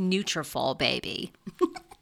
"Nutrafol, baby."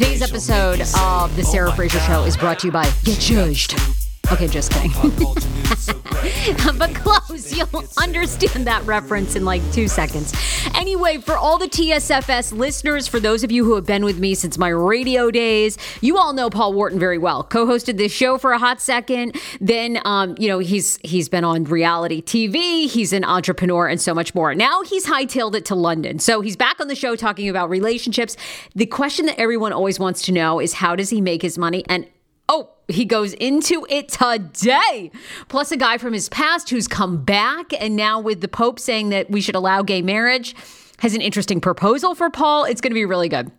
Today's episode of The Sarah "Oh Fraser Show is brought to you by Get Judged. Okay, just kidding. But close. You'll understand that reference in like two seconds. Anyway, for all the TSFS listeners, for those of you who have been with me since my radio days, you all know Paul Wharton very well. Co-hosted this show for a hot second. Then, um, you know, he's he's been on reality TV. He's an entrepreneur and so much more. Now he's hightailed it to London, so he's back on the show talking about relationships. The question that everyone always wants to know is how does he make his money and he goes into it today. Plus, a guy from his past who's come back and now with the Pope saying that we should allow gay marriage has an interesting proposal for Paul. It's going to be really good.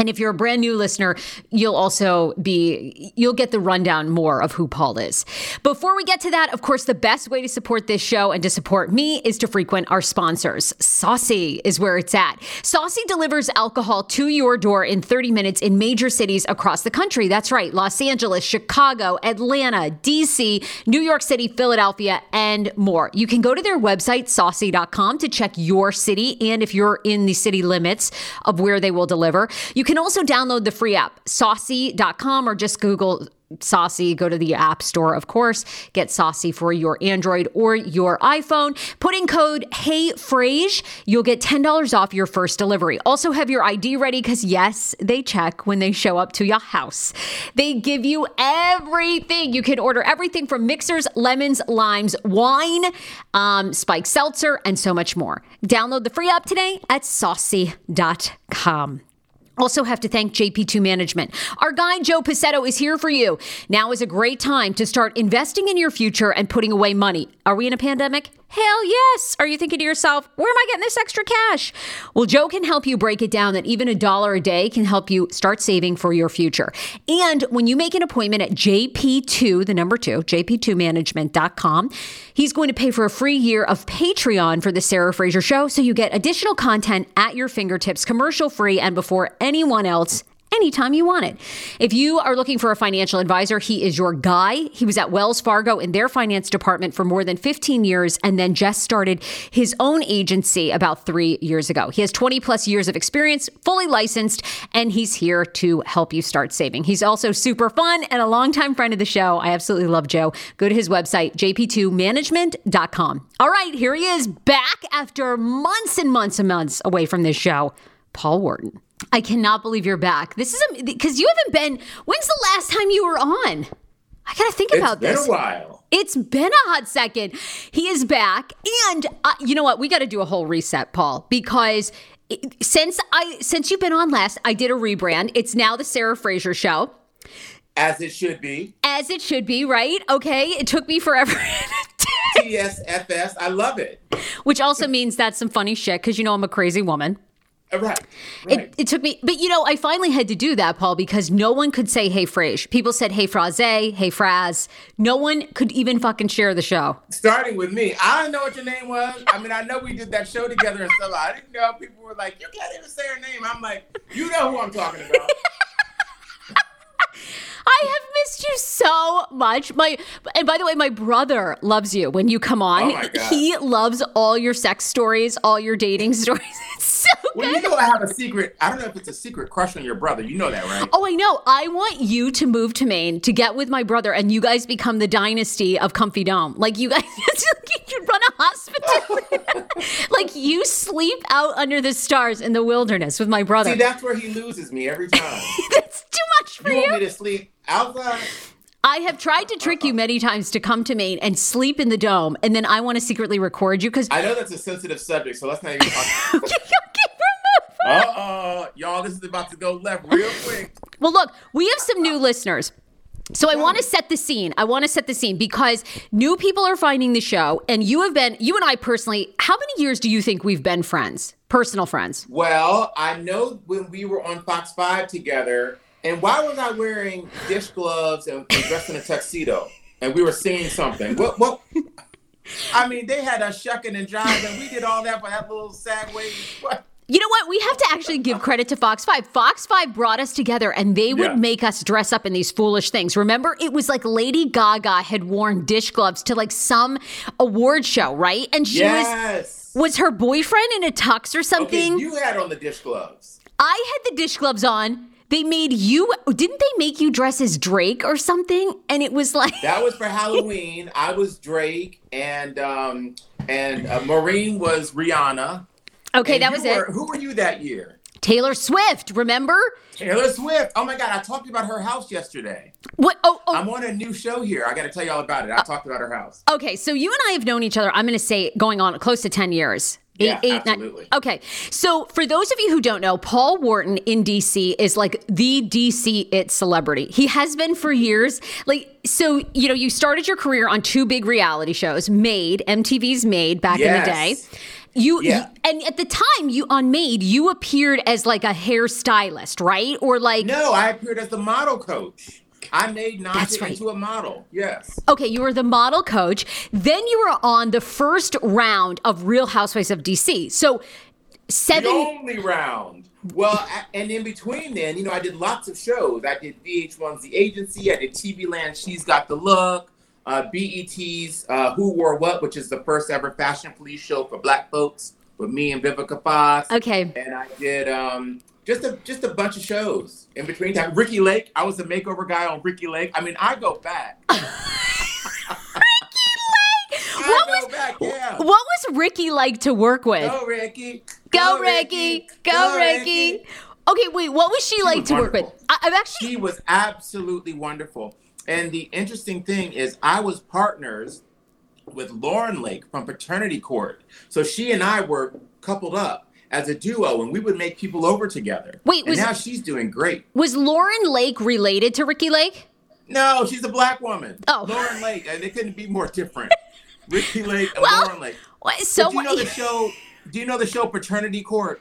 And if you're a brand new listener, you'll also be, you'll get the rundown more of who Paul is. Before we get to that, of course, the best way to support this show and to support me is to frequent our sponsors. Saucey is where it's at. Saucey delivers alcohol to your door in 30 minutes in major cities across the country. That's right. Los Angeles, Chicago, Atlanta, DC, New York City, Philadelphia, and more. You can go to their website, saucey.com, to check your city and if you're in the city limits of where they will deliver. You can also download the free app, saucey.com, or just Google Saucey, go to the App Store, of course. Get Saucey for your Android or your iPhone. Put in code HeyFrase. You'll get $10 off your first delivery. Also, have your ID ready because, yes, they check when they show up to your house. They give you everything. You can order everything from mixers, lemons, limes, wine, um, spike seltzer, and so much more. Download the free app today at saucey.com. Also, have to thank JP2 Management. Our guy, Joe Pacetto, is here for you. Now is a great time to start investing in your future and putting away money. Are we in a pandemic? Hell yes. Are you thinking to yourself, where am I getting this extra cash? Well, Joe can help you break it down that even a dollar a day can help you start saving for your future. And when you make an appointment at JP2, the number two, jp2management.com, he's going to pay for a free year of Patreon for the Sarah Fraser Show so you get additional content at your fingertips, commercial free, and before anyone else anytime you want it. If you are looking for a financial advisor, he is your guy. He was at Wells Fargo in their finance department for more than 15 years and then just started his own agency about three years ago. He has 20 plus years of experience, fully licensed, and he's here to help you start saving. He's also super fun and a longtime friend of the show. I absolutely love Joe. Go to his website, jp2management.com. All right, here he is back after months and months and months away from this show. Paul Wharton. I cannot believe you're back. This is because you haven't been. When's the last time you were on? I gotta think about It's this. been a while. It's been a hot second. He is back, and uh, you know what? We got to do a whole reset, Paul, because it- since I since you've been on last, I did a rebrand. It's now the Sarah Fraser Show, As it should be. as it should be, right? Okay, it took me forever. TSFS. I love it. Which also means that's some funny shit because you know I'm a crazy woman. Uh, Right. Right. It, it took me, but you know, I finally had to do that, Paul, because no one could say "Hey Frase." People said "Hey Fraze," "Hey Fraz." No one could even fucking share the show. Starting with me. I don't know what your name was. I mean, I know we did that show together and stuff. I didn't know. People were like, you can't even say her name. I'm like, you know who I'm talking about. I have missed you so much. My and by the way, my brother loves you when you come on. Oh. He loves all your sex stories, all your dating stories. It's so Well, good. you know I have a secret. I don't know if it's a secret crush on your brother. You know that, right? Oh, I know. I want you to move to Maine to get with my brother, and you guys become the dynasty of Comfy Dome. Like you guys, you run a hospital. like you sleep out under the stars in the wilderness with my brother. See, that's where he loses me every time. That's too much for You you. want me to sleep outside? I have tried to trick you many times to come to Maine and sleep in the dome, and then I want to secretly record you because I know that's a sensitive subject, so let's not even talk. get removed. Uh-oh. Y'all, this is about to go left real quick. Well, look, we have some new listeners. So I want to set the scene. I want to set the scene because new people are finding the show, and you have been, you and I personally, how many years do you think we've been friends, personal friends? Well, I know when we were on Fox 5 together, and why was I wearing dish gloves and, and dressed in a tuxedo? And we were singing something. What? What? I mean, they had us shucking and jiving. We did all that for that little wave. What? You know what? We have to actually give credit to Fox 5. Fox 5 brought us together and they would Yeah. make us dress up in these foolish things. Remember, it was like Lady Gaga had worn dish gloves to like some award show, right? And she yes. was was her boyfriend in a tux or something? Okay, you had on the dish gloves. I had the dish gloves on. They made you didn't they make you dress as Drake or something? And it was like That was for Halloween. I was Drake, and um, and uh, Maureen was Rihanna. Okay, And that was it. Who were you that year? Taylor Swift, remember? Taylor Swift. Oh my God, I talked about her house yesterday. What oh oh I'm on a new show here. I got to tell you all about it. I talked about her house. Okay, so you and I have known each other, I'm going to say, going on close to 10 years. Yeah, nine- absolutely. okay, so for those of you who don't know, Paul Wharton in DC is like the DC it celebrity. He has been for years. Like, so, you know, you started your career on two big reality shows, Made, MTV's Made back in the day. You Yeah. and at the time you on Made, you appeared as like a hairstylist, right? Or like No, I appeared as the model coach. I made Naja right. into a model. Yes. Okay, you were the model coach. Then you were on the first round of Real Housewives of DC. So seven. The only round. Well, and in between then, you know, I did lots of shows. I did VH1's The Agency. I did TV Land, She's Got the Look. Uh, BET's uh, Who Wore What, which is the first ever fashion police show for black folks with me and Vivica Fox. Okay. And I did um, just a just a bunch of shows in between time. Ricki Lake, I was the makeover guy on Ricki Lake. I mean, I go back. Ricki Lake. I What was- back, yeah. What was Ricki like to work with? Go Ricki. Go, Ricki. Go, Ricki. Okay, wait. What was she, like was to work with? I, I've actually. She was absolutely wonderful. And the interesting thing is, I was partners with Lauren Lake from Paternity Court. So she and I were coupled up as a duo, and we would make people over together. Wait, and was- now she's doing great. Was Lauren Lake related to Ricki Lake? No, she's a black woman. Oh. Lauren Lake, and they couldn't be more different. Ricki Lake and Well, Lauren Lake. What, so do you know the show? Do you know the show Paternity Court?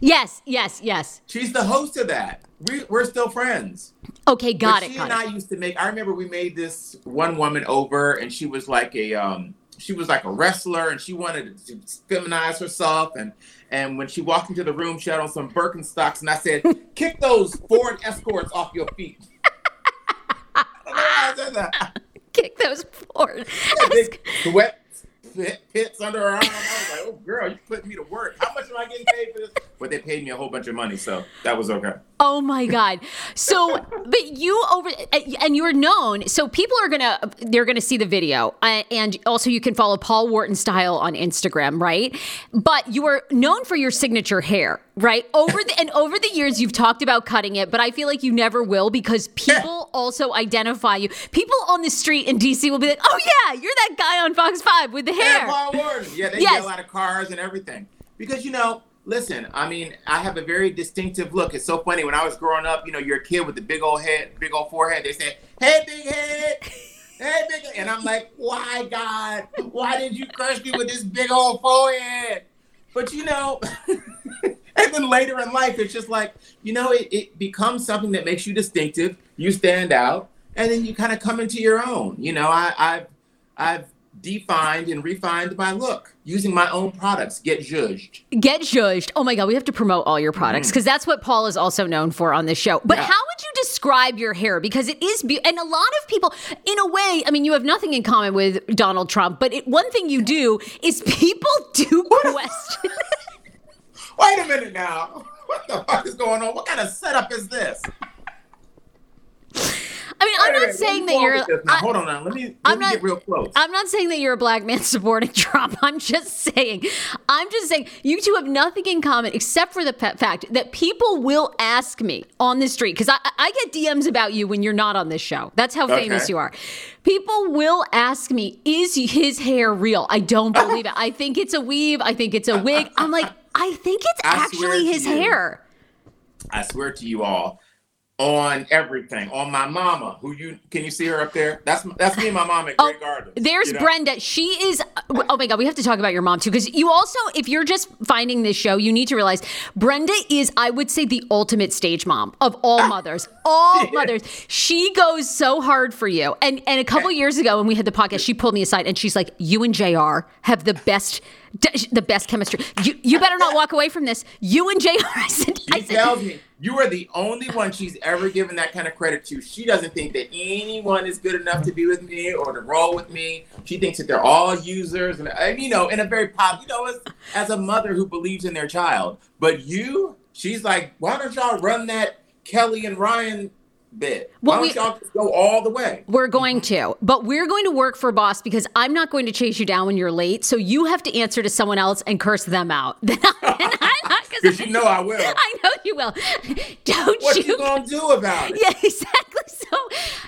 yes, yes, yes. She's the host of that. We, we're still friends. Okay, got but it. She Got and it. I used to make. I remember we made this one woman over, and she was like a um, she was like a wrestler, and she wanted to feminize herself. And and when she walked into the room, she had on some Birkenstocks, and I said, "Kick those Ford Escorts off your feet." I don't know why I said that. Kick those forward. Big sweat pits under her arm. I was like, "Oh, girl, you put me to work. How much am I getting paid for this?" But they paid me a whole bunch of money, so that was okay. Oh my god. So, but you over and you're known. So people are gonna they're gonna see the video, uh, and also you can follow Paul Wharton Style on Instagram, right? But you are known for your signature hair, right? Over the and over the years you've talked about cutting it, but I feel like you never will because people also identify you. People on the street in DC will be like, "Oh yeah, you're that guy on Fox Five with the Yeah, hair." Paul Wharton. Yeah, they Yes. yell out of cars and everything. Because you know, listen, I mean, I have a very distinctive look. It's so funny. When I was growing up, you know, you're a kid with the big old head, big old forehead. They say, "Hey, big head." Hey, big. And I'm like, why, God? Why did you curse me with this big old forehead? But you know, and then later in life, it's just like, you know, it, it becomes something that makes you distinctive. You stand out, and then you kind of come into your own. You know, I, I've I've defined and refined my look using my own products. Get judged. Get judged. Oh my God, we have to promote all your products mm. because that's what Paul is also known for on this show. But Yeah. how would you describe your hair? Because it is, be- and a lot of people, in a way, I mean, you have nothing in common with Donald Trump, but it, one thing you do is people do question. Wait a minute now. What the fuck is going on? What kind of setup is this? I mean, I'm not minute, saying that you're. now. I- Hold on now. Let me, let I'm me not- get real close. I'm not saying that you're a black man supporting Trump. I'm just saying, I'm just saying you two have nothing in common except for the pe- fact that people will ask me on the street because I, I get DMs about you when you're not on this show. That's how famous Okay. you are. People will ask me, is his hair real? I don't believe it. I think it's a weave. I think it's a wig. I'm like, I think it's I actually his you. hair. I swear to you all, on everything, on my mama, who you can you see her up there? That's that's me and my mom at Oh, Grey Gardens. There's you know? Brenda. She is. Oh my God, we have to talk about your mom too, because you also, if you're just finding this show, you need to realize Brenda is, I would say, the ultimate stage mom of all mothers. All mothers. She goes so hard for you. And and a couple years ago, when we had the podcast, she pulled me aside and she's like, "You and Jr. have the best." The best chemistry. You, you better not walk away from this. You and Jr. I said, I said, tells me you are the only one she's ever given that kind of credit to. She doesn't think that anyone is good enough to be with me or to roll with me. She thinks that they're all users, and, and you know, in a very pop, you know, as, as a mother who believes in their child. But you, she's like, why don't y'all run that Kelly and Ryan bit? Well, why we- y'all just go all the way? We're going to, but we're going to work for Boss because I'm not going to chase you down when you're late. So you have to answer to someone else and curse them out. Because you know I will. I know you will. Don't you What you? gonna do about it? yeah, exactly. So,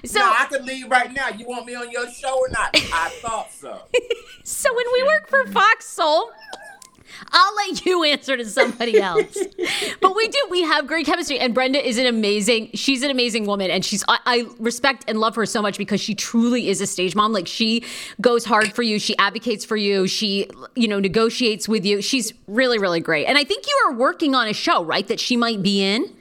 so, no, I could leave right now. You want me on your show or not? I thought so. so when we work for Fox Soul. I'll let you answer to somebody else. but we do. We have great chemistry. And Brenda is an amazing, she's an amazing woman. And she's, I, I respect and love her so much because she truly is a stage mom. Like she goes hard for you. She advocates for you. She, you know, negotiates with you. She's really, really great. And I think you are working on a show, right? That she might be in.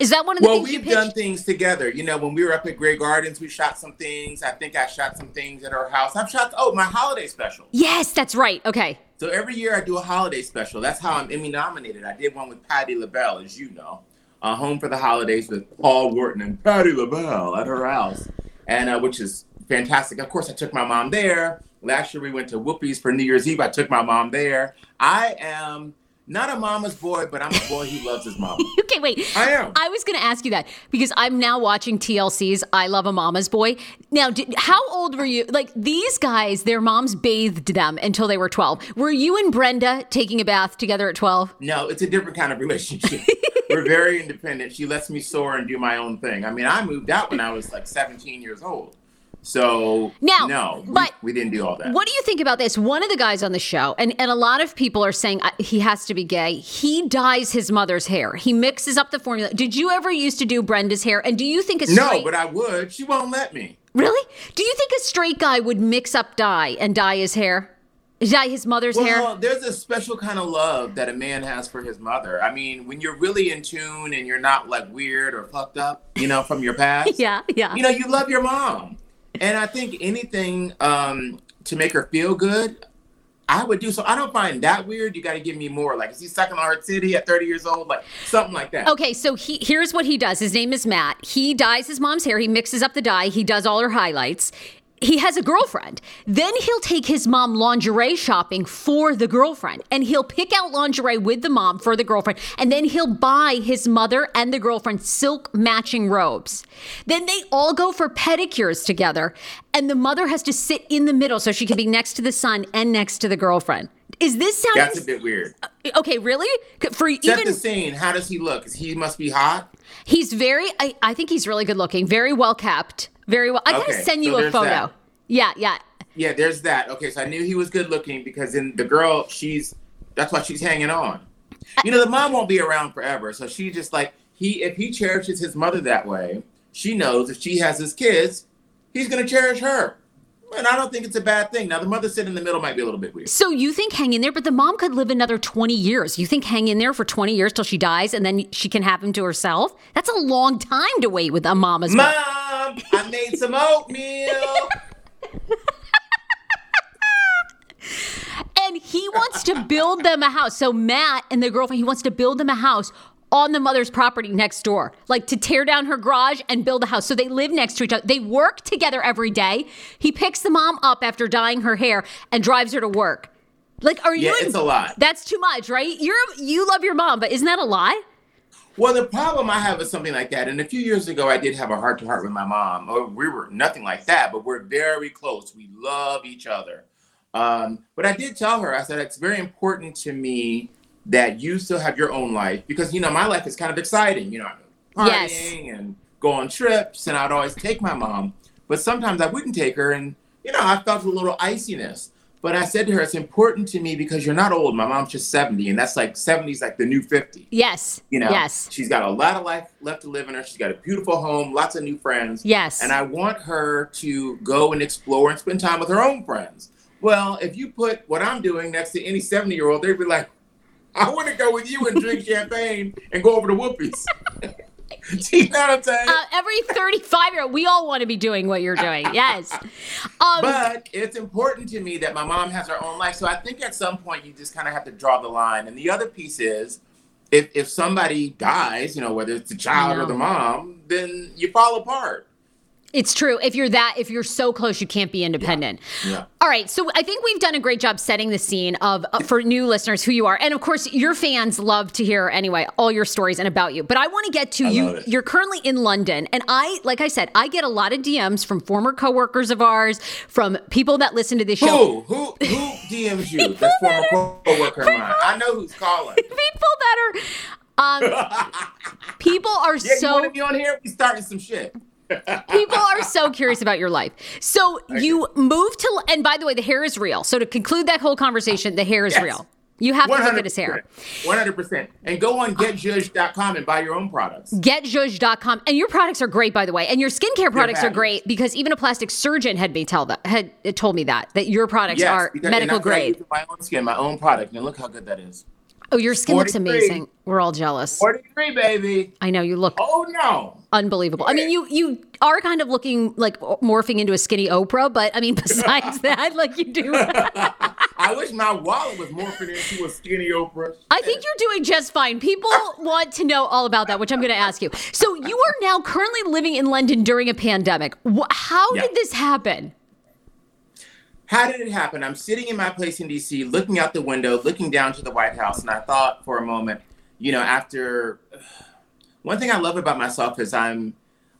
Is that one of the Well, things we've done things together. You know, when we were up at Grey Gardens, we shot some things. I think I shot some things at her house. I've shot, oh, my holiday special. yes, that's right. Okay. So every year I do a holiday special. That's how I'm Emmy nominated. I did one with Patti LaBelle, as you know, uh, Home for the Holidays with Paul Wharton and Patti LaBelle at her house, and uh, which is fantastic. Of course, I took my mom there. Last year we went to Whoopi's for New Year's Eve. I took my mom there. I am not a mama's boy, but I'm a boy who loves his mama. Okay, wait. I am. I was going to ask you that because I'm now watching TLC's I Love a Mama's Boy. Now, did, how old were you? Like these guys, their moms bathed them until they were 12. Were you and Brenda taking a bath together at 12? No, it's a different kind of relationship. We're very independent. She lets me soar and do my own thing. I mean, I moved out when I was like 17 years old. So Now, no, but we, didn't do all that. What do you think about this? One of the guys on the show, and, and a lot of people are saying uh, he has to be gay. He dyes his mother's hair. He mixes up the formula. Did you ever used to do Brenda's hair? And do you think a straight No, but I would. She won't let me. really? Do you think a straight guy would mix up dye and dye his hair? Dye his mother's Well, hair? there's a special kind of love that a man has for his mother. I mean, when you're really in tune and you're not like weird or fucked up, you know, from your past. Yeah, yeah. You know, you love your mom. And I think anything um, to make her feel good, I would do. So I don't find that weird. You got to give me more. Like, is he sucking on her titty at 30 years old? Like, something like that. Okay, so he here's what he does. His name is Matt. He dyes his mom's hair. He mixes up the dye. He does all her highlights. He has a girlfriend. Then he'll take his mom lingerie shopping for the girlfriend. And he'll pick out lingerie with the mom for the girlfriend. And then he'll buy his mother and the girlfriend silk matching robes. Then they all go for pedicures together. And the mother has to sit in the middle so she can be next to the son and next to the girlfriend. Is this That's a bit weird. Uh, okay? Really? For Set even the scene. How does he look? Is he must be hot? He's very, I, I think he's really good looking, very well kept, very well. I gotta Okay, send you so a photo. that. Yeah, yeah. Yeah, there's that. Okay, so I knew he was good looking because in the girl, she's that's why she's hanging on. You know, the mom won't be around forever, so she just like he if he cherishes his mother that way, she knows if she has his kids, he's gonna cherish her. And I don't think it's a bad thing. Now the mother sitting in the middle might be a little bit weird. So you think hang in there, but the mom could live another 20 years. You think hang in there for 20 years till she dies and then she can have him to herself? That's a long time to wait with a mama's Mom. I made some oatmeal. And he wants to build them a house. So Matt and the girlfriend, he wants to build them a house on the mother's property next door, like to tear down her garage and build a house. So they live next to each other. They work together every day. He picks the mom up after dyeing her hair and drives her to work. Like, are you? Yeah, in- it's a lot. That's too much, right? You're you love your mom, but isn't that a lie? Well, the problem I have is something like that. And a few years ago, I did have a heart to heart with my mom. Oh, We were nothing like that, but we're very close. We love each other. Um, but I did tell her, I said, it's very important to me that you still have your own life because, you know, my life is kind of exciting. You know, I'm Yes. partying and go on trips, and I'd always take my mom. But sometimes I wouldn't take her, and, you know, I felt a little iciness. But I said to her, it's important to me because you're not old. My mom's just 70, and that's like 70 is like the new 50. Yes. You know, Yes. she's got a lot of life left to live in her. She's got a beautiful home, lots of new friends. Yes. And I want her to go and explore and spend time with her own friends. Well, if you put what I'm doing next to any 70 year old, they'd be like, I want to go with you and drink champagne and go over to Whoopi's. You know what I'm saying? Uh, every 35 year old, we all want to be doing what you're doing. Yes. Um, but it's important to me that my mom has her own life. So I think at some point you just kind of have to draw the line. And the other piece is if, if somebody dies, you know, whether it's the child or the mom, then you fall apart. It's true. If you're that, if you're so close, you can't be independent. Yeah. All right. So I think we've done a great job setting the scene of uh, for new listeners who you are, and of course, your fans love to hear anyway all your stories and about you. But I want to get to I you. You're currently in London, and I, like I said, I get a lot of DMs from former coworkers of ours, from people that listen to this show. Who? Who? Who DMs you? That's former coworker of mine. I know who's calling. People that are, um, people are so you want to be on here? We starting some shit. People are so curious about your life. So you moved to, and by the way, the hair is real. So to conclude that whole conversation, the hair is Yes. real. You have to look at his hair. 100%. And go on getjudged.com and buy your own products. Getjudge.com. And your products are great, by the way. And your skincare products are great because even a plastic surgeon had me tell that had told me that that your products Yes, are because- medical grade. My own skin, my own product. And look how good that is. Oh, your skin looks amazing. We're all jealous. 43, baby. I know you look Oh, no. unbelievable. I mean, you you are kind of looking like morphing into a skinny Oprah, but I mean, besides that, like you do. I wish my wallet was morphing into a skinny Oprah. I think you're doing just fine. People want to know all about that, which I'm going to ask you. So you are now currently living in London during a pandemic. How Yeah. did this happen? How did it happen? I'm sitting in my place in DC, looking out the window, looking down to the White House, and I thought for a moment, you know, after one thing I love about myself is I'm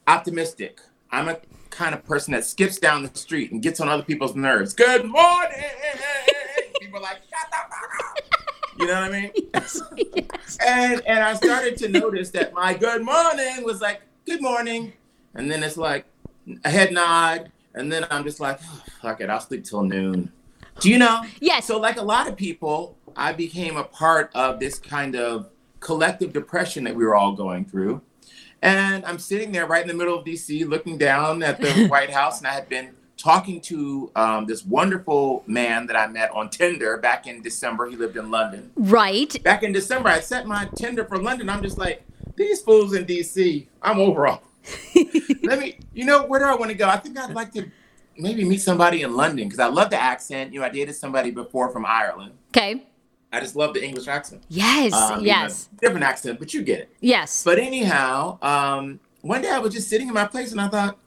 optimistic. I'm a kind of person that skips down the street and gets on other people's nerves. Good morning. People are like, shut the fuck up. You know what I mean? Yes, yes. and and I started to notice that my good morning was like good morning, and then it's like a head nod, and then I'm just like, oh, fuck it, I'll sleep till noon. Do you know? Yes. So like a lot of people, I became a part of this kind of collective depression that we were all going through. And I'm sitting there right in the middle of DC looking down at the White House, and I had been talking to um, this wonderful man that I met on Tinder back in December. He lived in London Right. back in December, I set my Tinder for London. I'm just like, these fools in DC, I'm over all. Let me, you know, where do I want to go? I think I'd like to maybe meet somebody in London because I love the accent. You know, I dated somebody before from Ireland. Okay. I just love the English accent. Yes. Um, you know, yes. different accent, but you get it. Yes. But anyhow, um, one day I was just sitting in my place and I thought,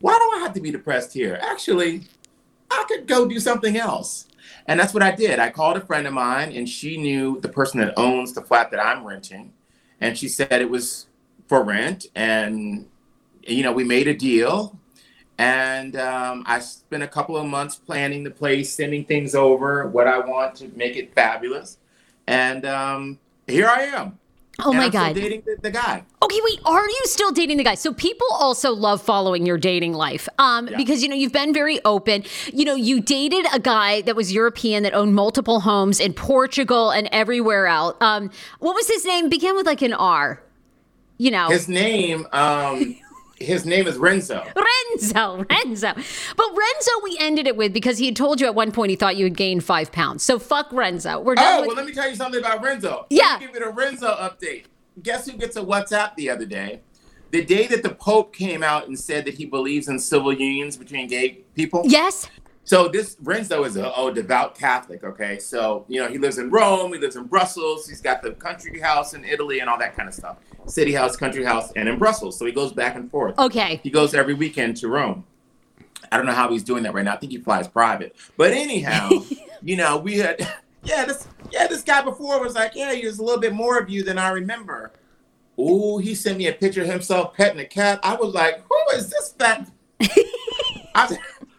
why do I have to be depressed here? Actually, I could go do something else. And that's what I did. I called a friend of mine and she knew the person that owns the flat that I'm renting. And she said it was for rent. And, you know, we made a deal. And um, I spent a couple of months planning the place, sending things over, what I want to make it fabulous. And um, here I am. oh And my I'm God. dating the, the guy. Okay, wait, are you still dating the guy? So people also love following your dating life. Um, Yeah. because you know, you've been very open. You know, you dated a guy that was European that owned multiple homes in Portugal and everywhere else. Um, what was his name? Began with like an R. You know. His name, um, his name is Renzo. Renzo, Renzo. But Renzo, we ended it with because he had told you at one point he thought you had gained five pounds. So fuck Renzo. We're done Oh, with well, let me tell you something about Renzo. Yeah. Let me give you the Renzo update. Guess who gets a WhatsApp the other day? The day that the Pope came out and said that he believes in civil unions between gay people. Yes. So this Renzo is a oh, devout Catholic. Okay, so you know he lives in Rome, he lives in Brussels, he's got the country house in Italy and all that kind of stuff. City house, country house, and in Brussels. So he goes back and forth. Okay. He goes every weekend to Rome. I don't know how he's doing that right now. I think he flies private. But anyhow, you know, we had yeah, this yeah, this guy before was like, yeah, there's a little bit more of you than I remember. Ooh, he sent me a picture of himself petting a cat. I was like, who is this fat? I,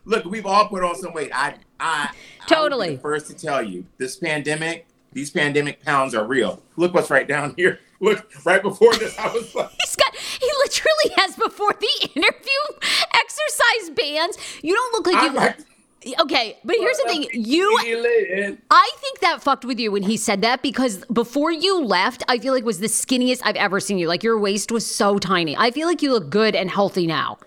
look, we've all put on some weight. I I I Totally. the first to tell you, this pandemic, these pandemic pounds are real. Look what's right down here. Look, right before this, I was like, He's got, he literally has before the interview exercise bands. You don't look like you. like, Okay, but here's the thing. You. I think that fucked with you when he said that because before you left, I feel like was the skinniest I've ever seen you. Like your waist was so tiny. I feel like you look good and healthy now.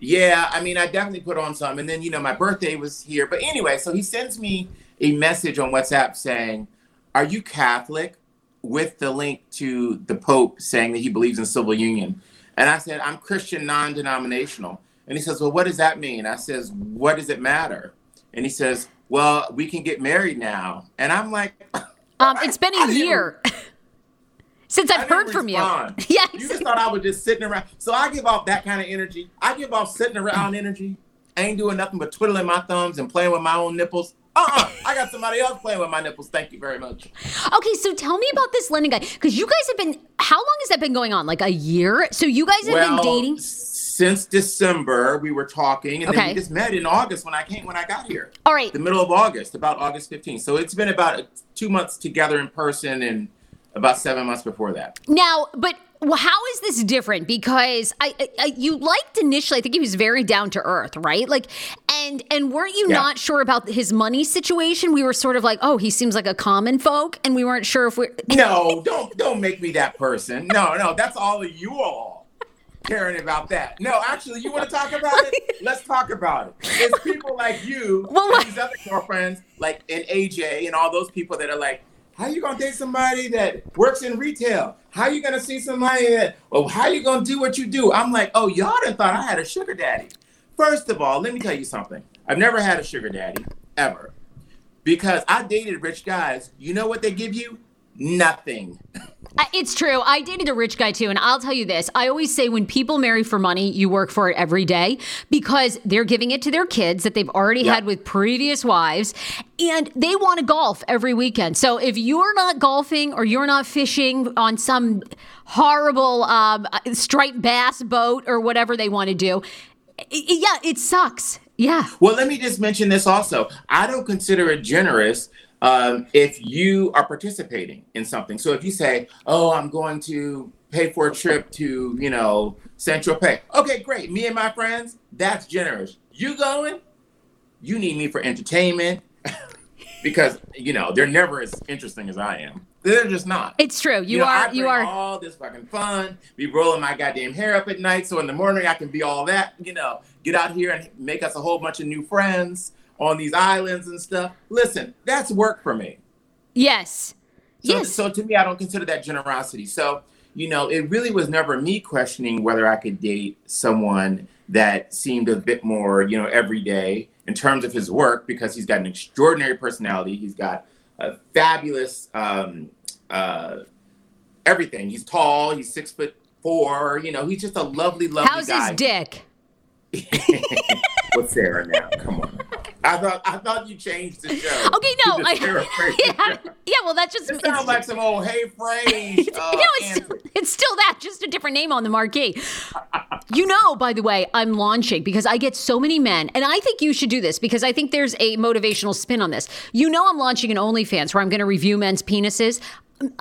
Yeah, I mean, I definitely put on some. And then, you know, my birthday was here. But anyway, so he sends me a message on WhatsApp saying, Are you Catholic? with the link to the Pope saying that he believes in civil union. And I said, I'm Christian non denominational. And he says, Well, what does that mean? I says, What does it matter? And he says, Well, we can get married now. And I'm like, Um, it's been a year since I've heard from you. Yes. You just thought I was just sitting around. So I give off that kind of energy. I give off sitting around energy. I Ain't doing nothing but twiddling my thumbs and playing with my own nipples. Uh-uh. I got somebody else playing with my nipples. Thank you very much. Okay, so tell me about this Lennon guy because you guys have been. How long has that been going on? Like a year? So you guys have well, been dating? since December. We were talking, and then Okay. we just met in August when I came when I got here. All right. The middle of August, about August 15th. So it's been about uh, two months together in person and about seven months before that. Now, but well, how is this different? Because I, I, I you liked initially. I think he was very down to earth, right? Like, and and weren't you Yeah. not sure about his money situation? We were sort of like, oh, he seems like a common folk, and we weren't sure if we're. No, don't don't make me that person. No, no, that's all of you all caring about that. No, actually, you want to talk about it? Let's talk about it. It's people like you Well, and these other girlfriends, like and AJ and all those people that are like, how you gonna date somebody that works in retail? How you gonna see somebody that? Well, how you gonna do what you do? I'm like, oh, y'all done thought I had a sugar daddy. First of all, let me tell you something. I've never had a sugar daddy ever because I dated rich guys. You know what they give you? Nothing. It's true. I dated a rich guy too, and I'll tell you this. I always say when people marry for money, you work for it every day because they're giving it to their kids that they've already Yeah. had with previous wives, and they want to golf every weekend. So if you're not golfing or you're not fishing on some horrible um, striped bass boat or whatever they want to do, yeah, it sucks. Yeah. Well, let me just mention this also. I don't consider it generous um, if you are participating in something. So if you say, "Oh, I'm going to pay for a trip to, you know, Central Pay," okay, great. Me and my friends, that's generous. You going? You need me for entertainment because you know they're never as interesting as I am. They're just not. It's true. You, know, are. You are. all this fucking fun. Be rolling my goddamn hair up at night, so in the morning I can be all that. You know, get out here and make us a whole bunch of new friends on these islands and stuff. Listen, that's work for me. yes. So, yes. so to me, I don't consider that generosity. So, you know, it really was never me questioning whether I could date someone that seemed a bit more, you know, everyday in terms of his work because he's got an extraordinary personality. He's got a fabulous um, uh, everything. He's tall. He's six foot four. You know, he's just a lovely, lovely How's guy. his dick? What's Sarah now? Come on. I thought I thought you changed the show. Okay, no, I, yeah, yeah. Well, that's just It sounds like some old Hey Frase. Uh, no, it's still, it's still that, just a different name on the marquee. you know, by the way, I'm launching because I get so many men, and I think you should do this because I think there's a motivational spin on this. You know, I'm launching an OnlyFans where I'm going to review men's penises.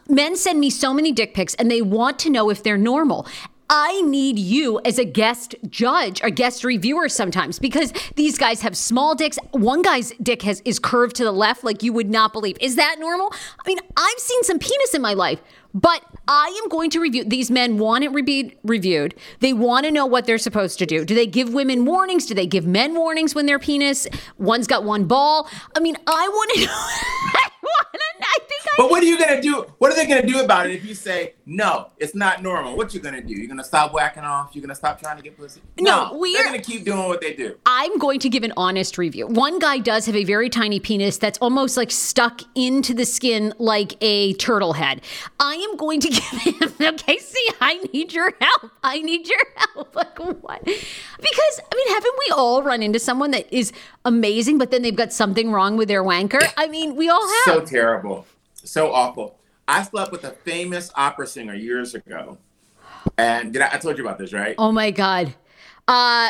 Men send me so many dick pics, and they want to know if they're normal. I need you as a guest judge, a guest reviewer sometimes because these guys have small dicks. One guy's dick has is curved to the left like you would not believe. Is that normal? I mean, I've seen some penis in my life, but I am going to review these men want it re- reviewed. They want to know what they're supposed to do. Do they give women warnings? Do they give men warnings when their penis one's got one ball? I mean, I want to know. I want to I think I But what are you gonna do? What are they gonna do about it if you say no? It's not normal. What you gonna do? You're gonna stop whacking off? You're gonna stop trying to get pussy? No, they're we're- gonna keep doing what they do. I'm going to give an honest review. One guy does have a very tiny penis that's almost like stuck into the skin like a turtle head. I am going to give him, okay, see, I need your help. I need your help. Like, what? Because, I mean, haven't we all run into someone that is amazing, but then they've got something wrong with their wanker? I mean, we all have. So terrible, so awful. I slept with a famous opera singer years ago, and did I, I told you about this, right? oh my God. Uh,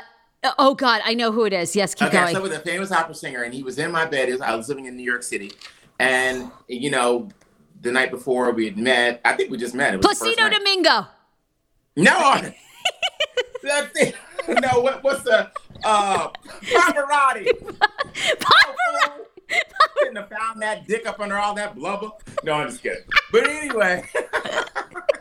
oh God, I know who it is. Yes, keep Okay, I slept with a famous opera singer, and he was in my bed. I was living in New York City, and you know, the night before we had met. I think we just met. It was Placido. Domingo. No, that's it. No, what, what's the uh, Pavarotti? Couldn't have found that dick up under all that blubber. No, I'm just kidding. But anyway.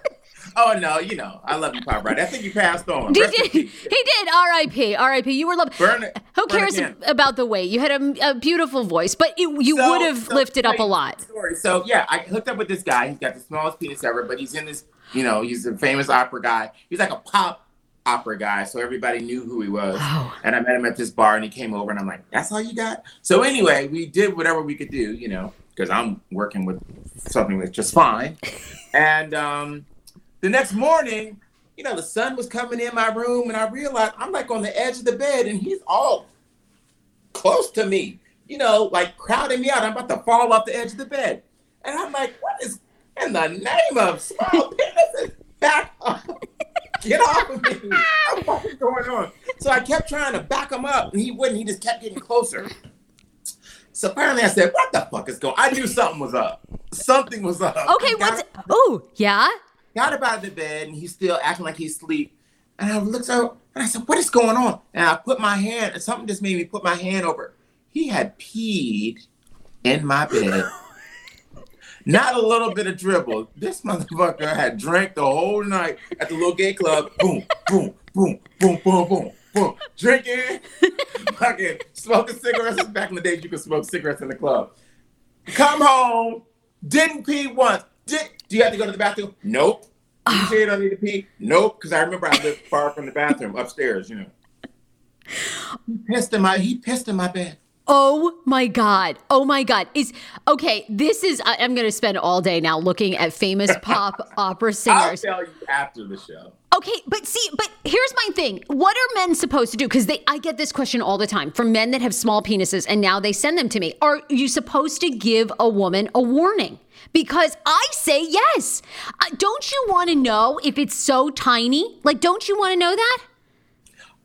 oh no, you know, I love you, Pavarotti. I think you passed on. He did. He did. R.I.P. R.I.P. You were loved. Who cares again. about the weight? You had a, a beautiful voice, but it, you So- would have so lifted up a lot. Story. So yeah, I hooked up with this guy. He's got the smallest penis ever, but he's in this. You know, he's a famous opera guy. He's like a pop opera guy, so everybody knew who he was. Wow. And I met him at this bar, and he came over, and I'm like, "That's all you got?" So anyway, we did whatever we could do, you know, because I'm working with something that's just fine. and um, the next morning, you know, the sun was coming in my room, and I realized I'm like on the edge of the bed, and he's all close to me, you know, like crowding me out. I'm about to fall off the edge of the bed. And I'm like, what is in the name of small penises? Back up. Get off of me. What is going on? So I kept trying to back him up, and he wouldn't. He just kept getting closer. So finally I said, what the fuck is going I knew something was up. Something was up. Okay, Got what's. Oh, yeah? Got up out of the bed and he's still acting like he's asleep. And I looked out and I said, What is going on? And I put my hand, and something just made me put my hand over. He had peed in my bed. Not a little bit of dribble. This motherfucker had drank the whole night at the little gay club. Boom, boom, boom, boom, boom, boom, boom. Drinking, fucking smoking cigarettes. Back in the days, you could smoke cigarettes in the club. Come home, didn't pee once. Did, do you have to go to the bathroom? Nope. You sure you don't need to pee? Nope. Because I remember I lived far from the bathroom upstairs, you know. He pissed in my he pissed in my bed. Oh my God. Oh my God. Is okay. This is, I, I'm going to spend all day now looking at famous pop opera singers. I'll tell you after the show. Okay, but see, but here's my thing. What are men supposed to do? Because they, I get this question all the time from men that have small penises, and now they send them to me. Are you supposed to give a woman a warning? Because I say yes. Uh, don't you want to know if it's so tiny? Like, don't you want to know that?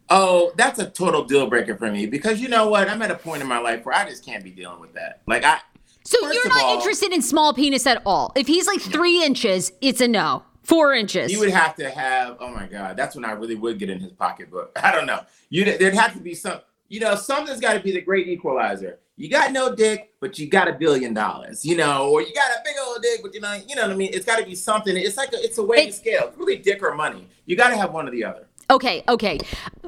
Oh, that's a total deal breaker for me because you know what? I'm at a point in my life where I just can't be dealing with that. Like I. So you're not all, interested in small penis at all. If he's like three inches, it's a no. Four inches. You would have to have. Oh my God, that's when I really would get in his pocketbook. I don't know. You there'd have to be some. You know, something's got to be the great equalizer. You got no dick, but you got a billion dollars. You know, or you got a big old dick, but you know, you know what I mean. It's got to be something. It's like a, it's a way It- scale. It's really dick or money. You got to have one or the other. Okay, okay.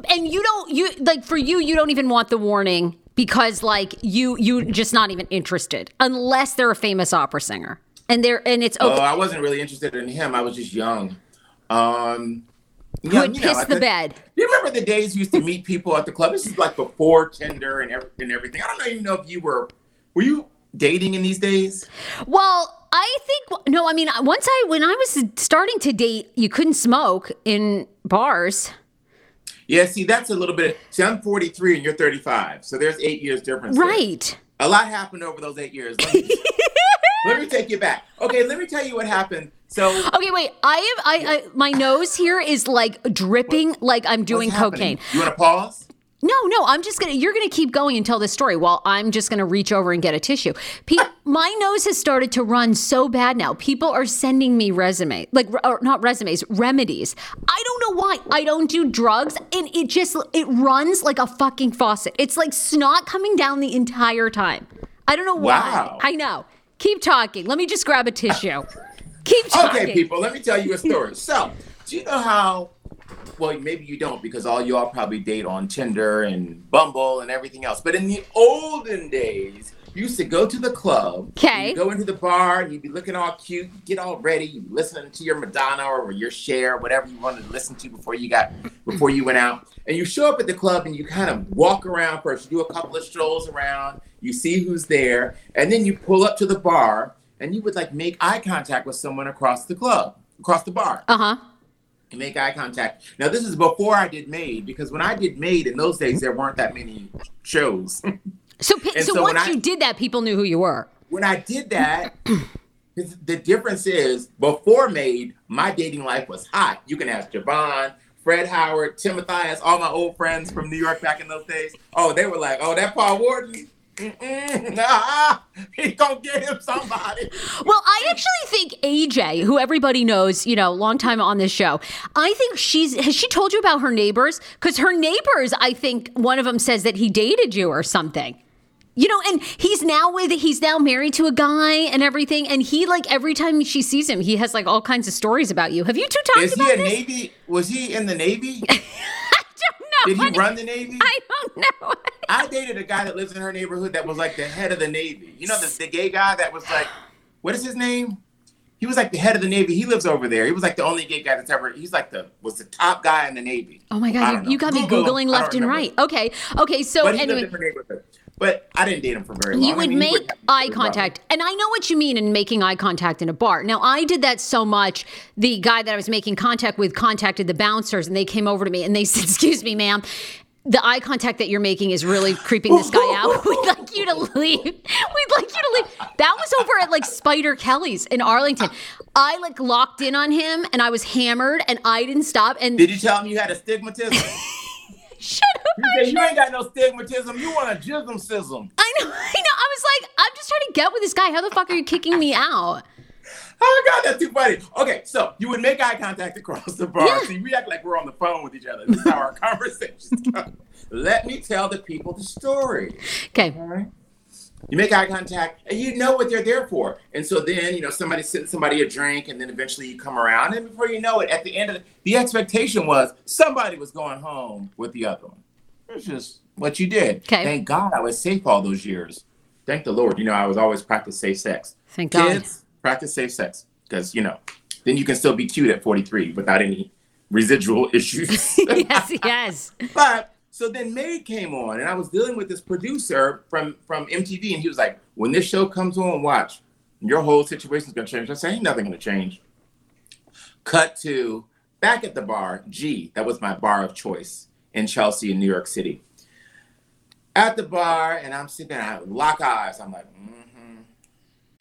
And you don't you like for you you don't even want the warning because like you you just not even interested unless they're a famous opera singer. And they're and it's Oh. I wasn't really interested in him. I was just young. Um, young, would you know, piss the think- bed. You remember the days you used to meet people at the club? This is like before Tinder and, ev- and everything. I don't even know if you were. Were you dating in these days? Well, I think no, I mean once I when I was starting to date, you couldn't smoke in bars. Yeah. See, that's a little bit. See, I'm 43 and you're 35, so there's eight years difference. there. Right. A lot happened over those eight years. Let me, let me take you back. Okay, let me tell you what happened. So Okay, wait. I have I, I my nose here is like dripping like I'm doing happening? cocaine. You want to pause? No, no, I'm just gonna. You're gonna keep going and tell this story while I'm just gonna reach over and get a tissue. Pe- my nose has started to run so bad now. People are sending me resume, like or not resumes, remedies. I don't know why. I don't do drugs, and it just it runs like a fucking faucet. It's like snot coming down the entire time. I don't know why. Wow. I know. Keep talking. Let me just grab a tissue. Keep talking. Okay, people, let me tell you a story. So, do you know how? Well, maybe you don't because all y'all probably date on Tinder and Bumble and everything else. But in the olden days, you used to go to the club. Okay. Go into the bar and you'd be looking all cute, get all ready, you'd be listening to your Madonna or your Cher, whatever you wanted to listen to before you got before you went out. And you show up at the club and you kind of walk around first. You do a couple of strolls around, you see who's there, and then you pull up to the bar and you would like make eye contact with someone across the club, across the bar Uh huh. and make eye contact. Now, this is before I did Made because when I did Made in those days, there weren't that many shows. So, so, so once I- you did that, people knew who you were. when I did that, the difference is before Made, my dating life was hot. You can ask Javon, Fred Howard, Tim Mathias, all my old friends from New York back in those days. Oh, they were like, oh, that Paul Wharton. Nah, he gonna get him somebody. Well, I actually think AJ, who everybody knows, you know, long time on this show, I think she's has she told you about her neighbors? Because her neighbors, I think one of them says that he dated you or something. You know, and he's now with he's now married to a guy and everything, and he like every time she sees him, he has like all kinds of stories about you. Have you two talked Is about he a this? Navy? Was he in the Navy? I don't know. Did he run the Navy? I don't know. I dated a guy that lives in her neighborhood that was like the head of the Navy. You know, the, the gay guy that was like, what is his name? He was like the head of the Navy. He lives over there. He was like the only gay guy that's ever. He's like the was the top guy in the Navy. Oh my god, you, you got me Google googling left and right. Okay, okay. So But he anyway, lived in her neighborhood. But I didn't date him for very long. You I would mean, make have eye contact. And I know what you mean in making eye contact in a bar. Now, I did that so much. The guy that I was making contact with contacted the bouncers and they came over to me and they said, Excuse me, ma'am. The eye contact that you're making is really creeping this guy out. We'd like you to leave. We'd like you to leave. That was over at like Spider Kelly's in Arlington. I like locked in on him and I was hammered and I didn't stop. And Did you tell him you had astigmatism? you shut up. said you ain't got no stigmatism. You want a jism sizzle. I know, I know. I was like, I'm just trying to get with this guy. How the fuck are you kicking me out? Oh my god, that's too funny. Okay, so you would make eye contact across the bar. Yeah. See, we act like we're on the phone with each other. This is how our conversations go. Let me tell the people the story. Okay. All right. You make eye contact, and you know what they're there for. And so then, you know, somebody sends somebody a drink, and then eventually you come around, and before you know it, at the end of the, the expectation was somebody was going home with the other one. It's just what you did. Okay. Thank God I was safe all those years. Thank the Lord. You know, I was always practice safe sex. Thank God. Practice safe sex because you know, then you can still be cute at 43 without any residual issues. yes, yes. But So then Made came on, and I was dealing with this producer from from MTV, and he was like, "When this show comes on, watch, your whole situation's gonna change." I said, "Ain't nothing gonna change." Cut to back at the bar, G. That was my bar of choice in Chelsea, in New York City. At the bar, and I'm sitting there, I lock eyes. I'm like, mm-hmm.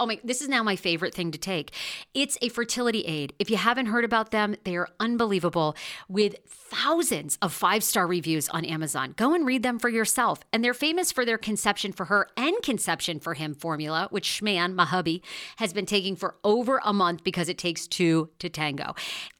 Oh my, this is now my favorite thing to take. It's a fertility aid. If you haven't heard about them, they are unbelievable with thousands of five star reviews on Amazon. Go and read them for yourself. And they're famous for their conception for her and conception for him formula, which Schman, my hubby, has been taking for over a month because it takes two to tango.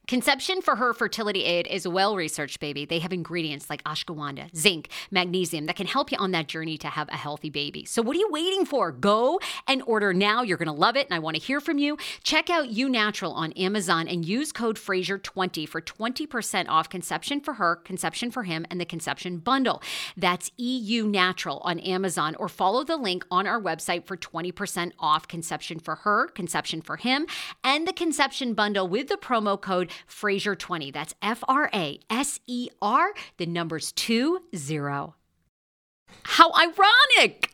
Conception for her fertility aid is well researched, baby. They have ingredients like ashwagandha, zinc, magnesium that can help you on that journey to have a healthy baby. So, what are you waiting for? Go and order now. You're going to love it, and I want to hear from you. Check out Eu Natural on Amazon and use code Fraser20 for 20% off conception for her, conception for him, and the conception bundle. That's EU Natural on Amazon, or follow the link on our website for 20% off conception for her, conception for him, and the conception bundle with the promo code Fraser20. That's F R A S E R, the numbers two zero. How ironic!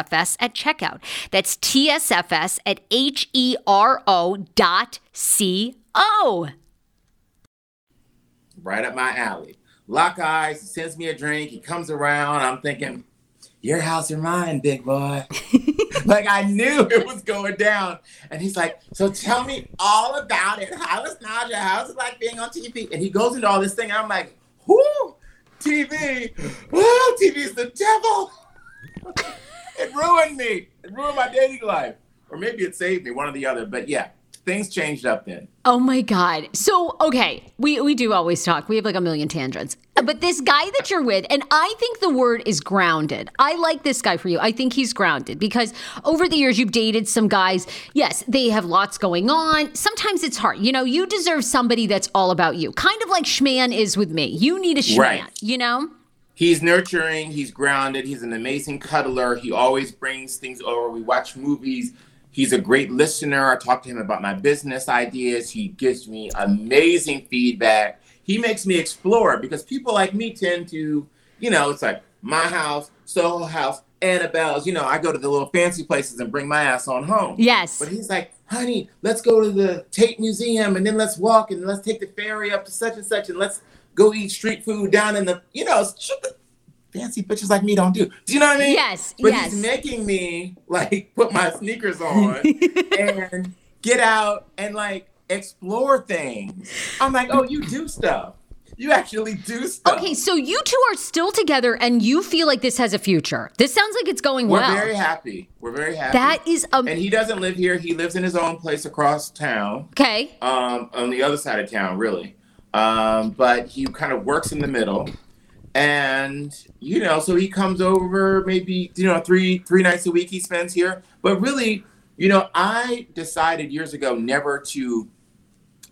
at checkout. That's TSFS at H E R O dot C O. Right up my alley. Lock eyes, he sends me a drink, he comes around. I'm thinking, your house or mine, big boy. like I knew it was going down. And he's like, so tell me all about it. How is Naja? How's it like being on TV? And he goes into all this thing. And I'm like, whoo, TV. Whoo, TV's the devil. it ruined me. It ruined my dating life. Or maybe it saved me, one or the other. But yeah, things changed up then. Oh my God. So, okay, we, we do always talk. We have like a million tangents. But this guy that you're with, and I think the word is grounded. I like this guy for you. I think he's grounded because over the years you've dated some guys. Yes, they have lots going on. Sometimes it's hard. You know, you deserve somebody that's all about you. Kind of like Schman is with me. You need a Schman, Right. you know? He's nurturing, he's grounded, he's an amazing cuddler. He always brings things over. We watch movies. He's a great listener. I talk to him about my business ideas. He gives me amazing feedback. He makes me explore because people like me tend to, you know, it's like my house, Soho House, Annabel's. You know, I go to the little fancy places and bring my ass on home. Yes. But he's like, honey, let's go to the Tate Museum and then let's walk and let's take the ferry up to such and such and let's go eat street food down in the, you know, fancy bitches like me don't do. Do you know what I mean? Yes, But yes. he's making me like put my sneakers on and get out and like explore things. I'm like, oh, you do stuff. You actually do stuff. Okay, so you two are still together and you feel like this has a future. This sounds like it's going well. We're very happy. We're very happy. that is um, and he doesn't live here. He lives in his own place across town. okay. um, on the other side of town, really. Um, but he kind of works in the middle, and you know, so he comes over maybe you know three three nights a week he spends here. But really, you know, I decided years ago never to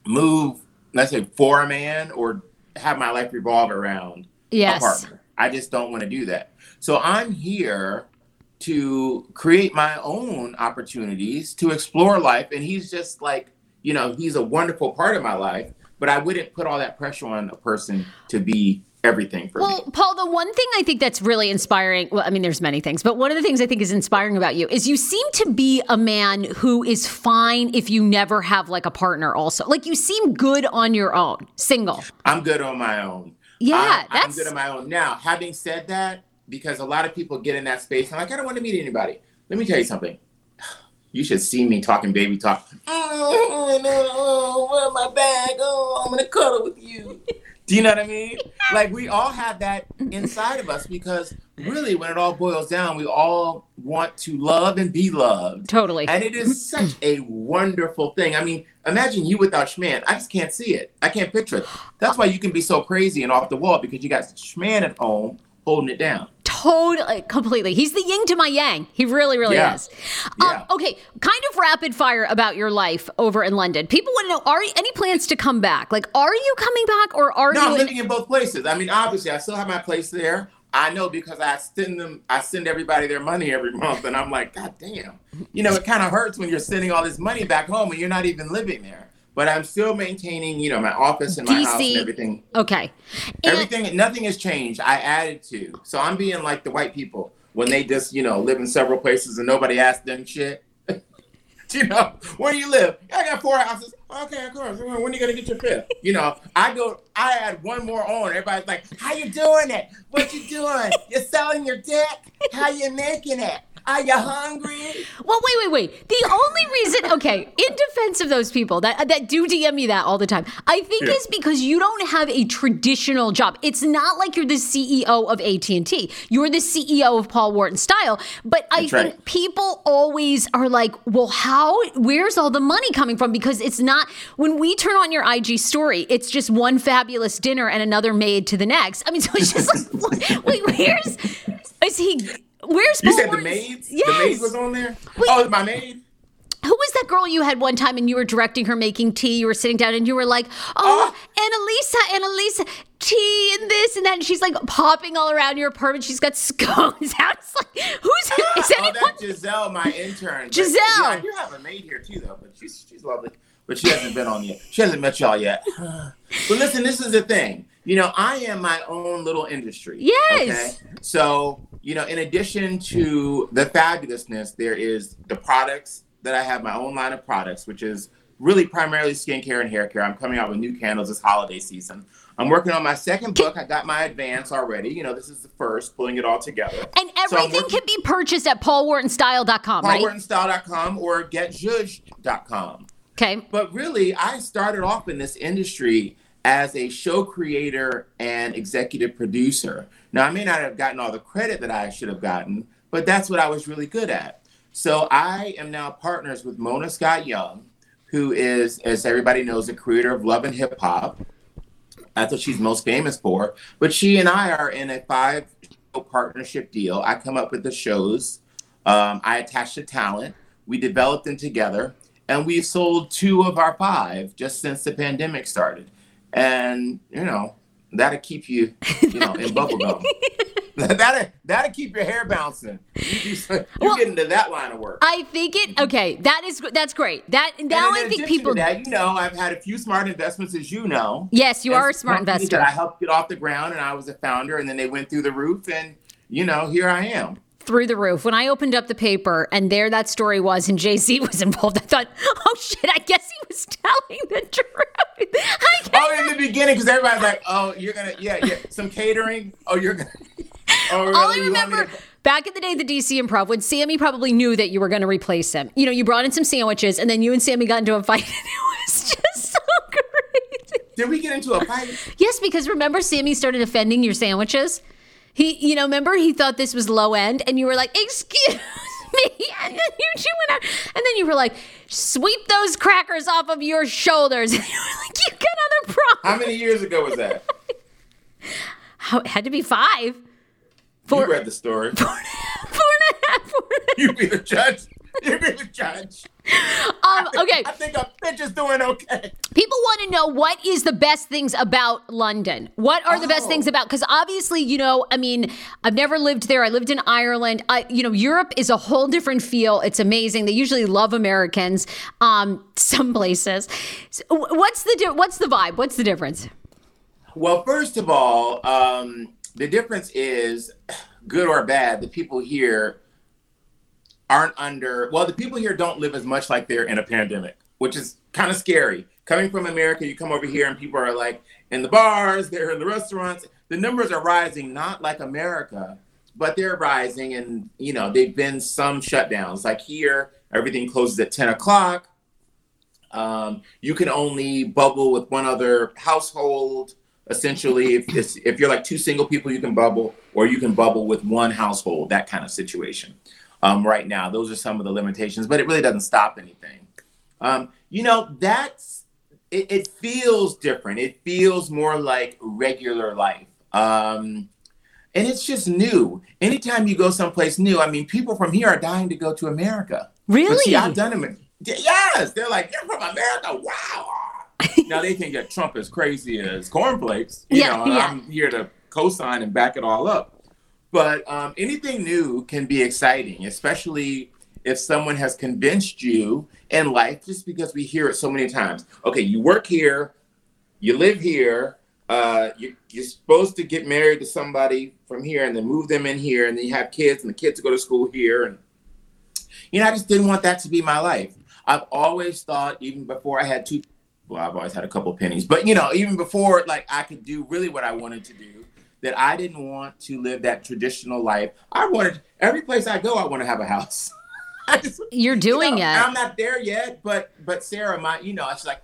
move, let's say, for a man or have my life revolve around a partner. I just don't want to do that. So I'm here to create my own opportunities to explore life. And he's just like, you know, he's a wonderful part of my life, but I wouldn't put all that pressure on a person to be everything for Well, me. Paul, the one thing I think that's really inspiring, well, I mean, there's many things, but one of the things I think is inspiring about you is you seem to be a man who is fine if you never have like a partner, also. Like you seem good on your own, single. I'm good on my own. Yeah, I, I'm that's- good on my own. Now, having said that, because a lot of people get in that space and like, I don't want to meet anybody. Let me tell you something. You should see me talking baby talk. Oh, no, oh, where my bag? Oh, I'm gonna cuddle with you. Do you know what I mean? Like we all have that inside of us because really, when it all boils down, we all want to love and be loved. Totally. And it is such a wonderful thing. I mean, imagine you without Schman. I just can't see it. I can't picture it. That's why you can be so crazy and off the wall because you got Schman at home holding it down. Totally, completely. He's the yin to my yang. He really, really Yeah. is. Yeah. Um, okay, kind of rapid fire about your life over in London. People want to know: Are any plans to come back? Like, are you coming back, or are No, you? I'm in- living in both places. I mean, obviously, I still have my place there. I know because I send them, I send everybody their money every month, and I'm like, God damn. You know, it kind of hurts when you're sending all this money back home and you're not even living there. But I'm still maintaining, you know, my office and my house and everything. okay. And- Everything, nothing has changed. I added to. So I'm being like the white people when they just, you know, live in several places and nobody asks them shit. you know, where do you live? I got four houses. Okay, of course. When are you gonna get your fifth? You know, I go. I add one more on. Everybody's like, "How you doing it? What you doing? You're selling your dick? How you making it?" Are you hungry? Well, wait, wait, wait. The only reason, okay, in defense of those people that that do DM me that all the time, I think Yeah. is because you don't have a traditional job. It's not like you're the CEO of AT and T. You're the CEO of Paul Wharton Style. But I That's think right. people always are like, well, how? Where's all the money coming from? Because it's not when we turn on your IG story, it's just one fabulous dinner and another maid to the next. I mean, so it's just like, wait, where's is he? Where's You said the maids? Yes. The maids was on there? Wait. Oh, my maid? Who was that girl you had one time and you were directing her making tea? You were sitting down and you were like, oh, ah. Annalisa, Annalisa, tea and this and that. And she's like popping all around your apartment. She's got scones out. It's like, who's, oh, is Oh, anyone? that's Giselle, my intern. But, Giselle. Yeah, do have a maid here too, though, but she's she's lovely. But she hasn't been on yet. She hasn't met y'all yet. but listen, this is the thing. You know, I am my own little industry. Yes. Okay? So, you know, in addition mm. to the fabulousness, there is the products that I have my own line of products, which is really primarily skincare and hair care. I'm coming out with new candles this holiday season. I'm working on my second book. I got my advance already. You know, this is the first, pulling it all together. And So everything working- can be purchased at paulwhartonstyle.com, right? paulwhartonstyle.com or getjudged.com. Okay. But really, I started off in this industry as a show creator and executive producer. Now, I may not have gotten all the credit that I should have gotten, but that's what I was really good at. So I am now partners with Mona Scott Young, who is, as everybody knows, the creator of Love and Hip Hop. That's what she's most famous for. But she and I are in a five show partnership deal. I come up with the shows, um, I attach the talent, we develop them together, and we've sold two of our five just since the pandemic started. And, you know, that'll keep you, you know, in bubble gum. that'll, that'll keep your hair bouncing. You, you, Well- get into that line of work. I think it, okay, that is, that's great. That, now I think people, to that, you know, I've had a few smart investments, as you know. yes, you are a smart investor. That I helped get off the ground, and I was a founder, and then they went through the roof, and you know, here I am. Through the roof. When I opened up the paper and there that story was and Jay Z was involved, I thought, oh shit, I guess he was telling the truth. I guess. Oh, in the beginning, because everybody's like, "Oh, you're gonna, yeah, yeah, some catering. Oh, you're gonna." Oh, really? All I remember to- back in the day, the DC Improv, when Sammy probably knew that you were going to replace him. You know, you brought in some sandwiches, and then you and Sammy got into a fight, and it was just so crazy. Did we get into a fight? Yes, because remember, Sammy started offending your sandwiches. He, you know, remember he thought this was low end, and you were like, "Excuse me," and then you two went out, and then you were like, "Sweep those crackers off of your shoulders," and you were like, "You got other problems." How many years ago was that? How, it had to be five, You four, read the story. four and a half, four and a You be the judge. You be the judge. Um, okay, I think a bitch is doing okay. People want to know what is the best things about London. What are the best Oh. things about? Because obviously, you know, I mean, I've never lived there. I lived in Ireland. I, you know, Europe is a whole different feel. It's amazing. They usually love Americans. Um, some places. So, what's the what's the vibe? What's the difference? Well, first of all, um, the difference is good or bad. The people here aren't under, well, the people here don't live as much like they're in a pandemic, which is kind of scary. Coming from America, you come over here and people are like in the bars, they're in the restaurants. The numbers are rising, not like America, but they're rising. And, you know, they've been some shutdowns. Like here, everything closes at 10 o'clock. Um, you can only bubble with one other household. Essentially, if if you're like two single people, you can bubble, or you can bubble with one household. That kind of situation. Um, right now, those are some of the limitations, but it really doesn't stop anything. Um, you know, that's it, it. feels different. It feels more like regular life. Um, and it's just new. Anytime you go someplace new, I mean, people from here are dying to go to America. But Really? see, I've done them. Yes, they're like, you're from America. Wow. now they think that Trump is crazy as cornflakes. You Yeah, know, yeah. I'm here to co-sign and back it all up. But um, anything new can be exciting, especially if someone has convinced you in life, just because we hear it so many times. Okay, you work here, you live here, uh, you, you're supposed to get married to somebody from here and then move them in here, and then you have kids, and the kids go to school here. And, you know, I just didn't want that to be my life. I've always thought, even before I had two, well, I've always had a couple pennies, but, you know, even before, like, I could do really what I wanted to do, that I didn't want to live that traditional life. I wanted every place I go, I want to have a house. Just, You're doing you know, it. I'm not there yet, but but Sarah, my you know, it's like,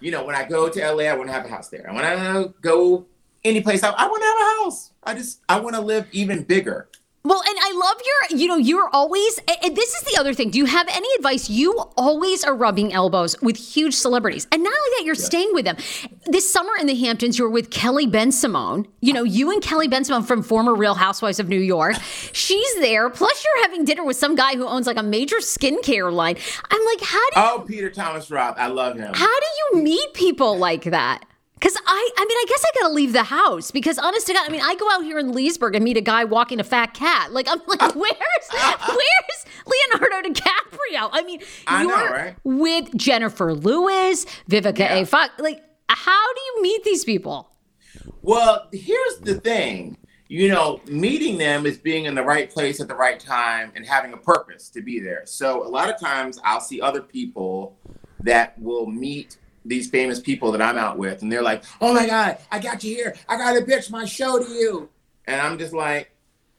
you know, when I go to LA, I want to have a house there. And when I go any place, I, I want to have a house. I just I want to live even bigger. Well, and I love your, you know, you're always, and this is the other thing. Do you have any advice? You always are rubbing elbows with huge celebrities. And not only that, you're staying with them. This summer in the Hamptons, you were with Kelly Bensimon. You know, you and Kelly Bensimon from former Real Housewives of New York. She's there. Plus, you're having dinner with some guy who owns like a major skincare line. I'm like, how do oh, you, Oh, Peter Thomas Roth, I love him. how do you meet people like that? Because I, I mean, I guess I gotta leave the house because, honest to God, I mean, I go out here in Leesburg and meet a guy walking a fat cat. Like, I'm like, where's, where's Leonardo DiCaprio? I mean, I you're right? with Jennifer Lewis, Vivica Yeah. A. Fox. Like, how do you meet these people? Well, here's the thing. You know, meeting them is being in the right place at the right time and having a purpose to be there. So a lot of times I'll see other people that will meet these famous people that I'm out with, and they're like, "Oh my God, I got you here! I got to pitch my show to you," and I'm just like,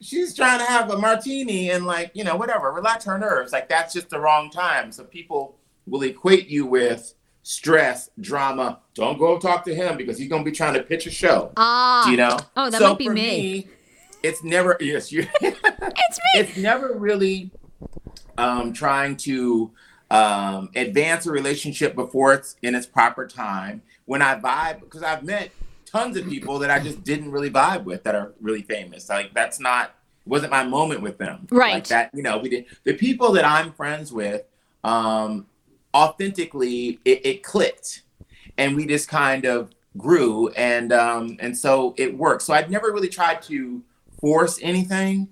"She's trying to have a martini and like, you know, whatever, relax her nerves." Like that's just the wrong time. So people will equate you with stress, drama. Don't go talk to him because he's gonna be trying to pitch a show. Ah, you know? Oh, that So might be for me. It's never yes, you. It's me. it's never really um, trying to um, advance a relationship before it's in its proper time. When I vibe, because I've met tons of people that I just didn't really vibe with that are really famous. Like that's not wasn't my moment with them. Right. Like that, you know, we did the people that I'm friends with. Um, authentically, it, it clicked, and we just kind of grew, and um, and so it worked. So I'd never really tried to force anything.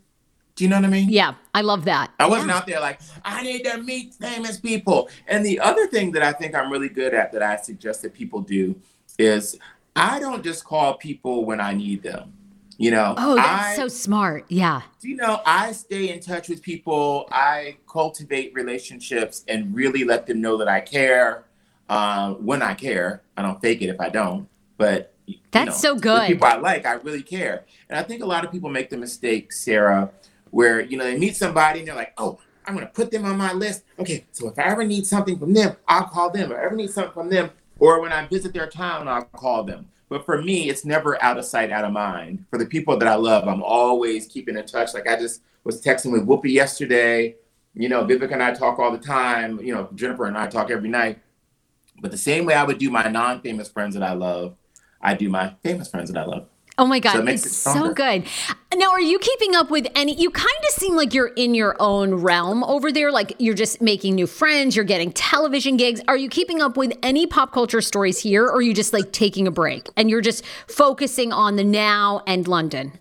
Do you know what I mean? Yeah, I love that. I wasn't out there like, I need to meet famous people. And the other thing that I think I'm really good at that I suggest that people do is I don't just call people when I need them. You know, Oh, that's I, so smart. Yeah. you know, I stay in touch with people. I cultivate relationships and really let them know that I care uh, when I care. I don't fake it if I don't, but you That's know, so good. people I like, I really care. And I think a lot of people make the mistake, Sarah, where you know they meet somebody and they're like, "Oh, I'm gonna put them on my list." Okay, so if I ever need something from them, I'll call them. If I ever need something from them, or when I visit their town, I'll call them. But for me, it's never out of sight, out of mind. For the people that I love, I'm always keeping in touch. Like I just was texting with Whoopi yesterday. You know, Vivica and I talk all the time. You know, Jennifer and I talk every night. But the same way I would do my non-famous friends that I love, I do my famous friends that I love. Oh my God, it's it so good. Now, are you keeping up with any? You kind of seem like you're in your own realm over there. Like you're just making new friends, you're getting television gigs. Are you keeping up with any pop culture stories here, or are you just like taking a break and you're just focusing on the now and London?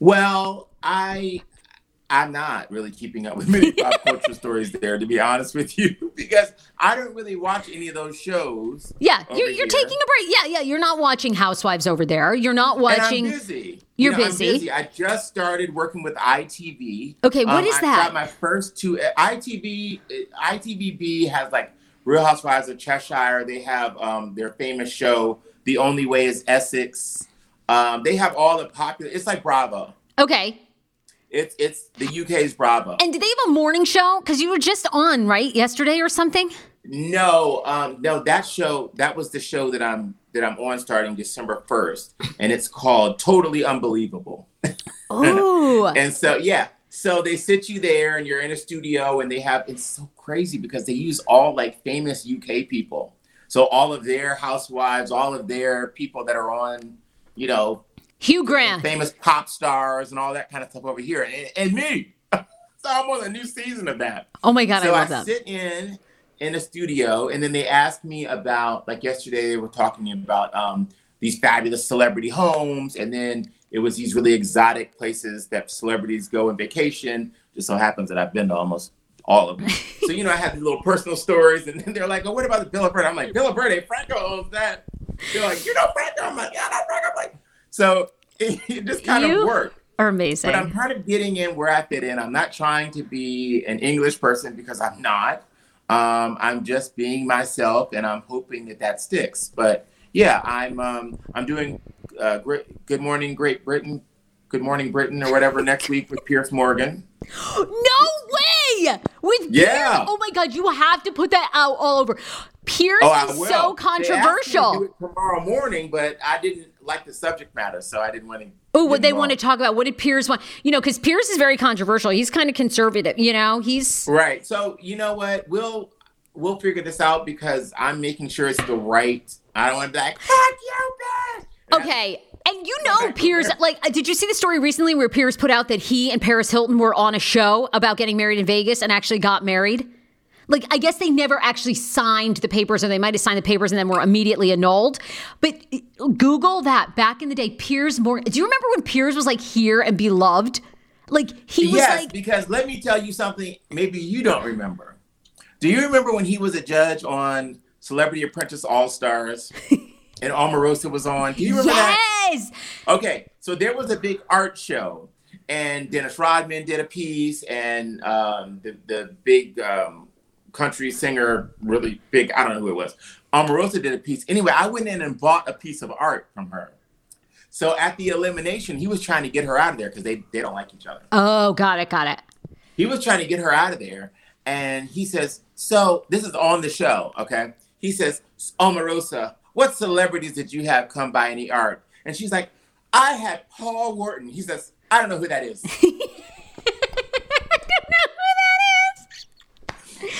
Well, I I'm not really keeping up with many pop culture stories there, to be honest with you, because I don't really watch any of those shows. Yeah, you're, you're taking a break. Yeah, yeah. You're not watching Housewives over there. You're not watching. And I'm busy. You're You know, I'm busy. I just started working with ITV. Okay, what what is I that? Got my first two uh, ITV. uh, ITVBe has like Real Housewives of Cheshire. They have um, their famous show, The Only Way Is Essex. Um, they have all the popular. It's like Bravo. Okay. It's it's the UK's Bravo. And did they have a morning show? Because you were just on right yesterday or something. No, um, no, that show that was the show that I'm that I'm on starting December first, and it's called Totally Unbelievable. Oh, And so yeah, so they sit you there, and you're in a studio, and they have it's so crazy because they use all like famous UK people. So all of their housewives, all of their people that are on, you know, Hugh Grant. famous pop stars and all that kind of stuff over here, and, and me. so I'm on a new season of that Oh my God, so I I, love that. sit in in a studio, and then they ask me about like yesterday they were talking about um, these fabulous celebrity homes, and then it was these really exotic places that celebrities go on vacation. Just so happens that I've been to almost all of them. so you know, I have these little personal stories, and then they're like, "Oh, what about the Villa Verde?" I'm like, "Villa Verde, Franco owns that." They're like, "You know Franco?" I'm like, "Yeah, I know Franco." I'm like, so it, it just kind You of worked. Are amazing. But I'm kind of getting in where I fit in. I'm not trying to be an English person because I'm not. Um, I'm just being myself, and I'm hoping that that sticks. But yeah, I'm um, I'm doing uh, Great, Good Morning Great Britain, Good Morning Britain, or whatever next week with Piers Morgan. No way! With Yeah. Piers? Oh my god, you have to put that out all over. Piers Oh, is so They asked me to controversial. do it tomorrow morning, but I didn't like the subject matter, so I didn't want to. Oh, what they want to talk about? What did Piers want? You know, because Piers is very controversial. He's kind of conservative. You know, he's Right. So you know what? We'll we'll figure this out because I'm making sure it's the right. I don't want to be like, fuck you, bitch. Okay. And you know, Piers. Like, uh, did you see the story recently where Piers put out that he and Paris Hilton were on a show about getting married in Vegas and actually got married? Like, I guess they never actually signed the papers, or they might have signed the papers and then were immediately annulled. But uh, Google that back in the day, Piers Morgan. Do you remember when Piers was like here and beloved? Like he was yes, like because let me tell you something. Maybe you don't remember. Do you remember when he was a judge on Celebrity Apprentice All Stars, and Omarosa was on? Do you remember that? yes. Okay, so there was a big art show, and Dennis Rodman did a piece, and um, the the big um, country singer, really big, I don't know who it was, Omarosa did a piece. Anyway, I went in and bought a piece of art from her. So at the elimination, he was trying to get her out of there because they, they don't like each other. Oh, got it, got it. He was trying to get her out of there, and he says, "So this is on the show, okay?" He says, "Omarosa, what celebrities did you have come by any art?" And she's like, "I had Paul Wharton." He says, "I don't know who that is."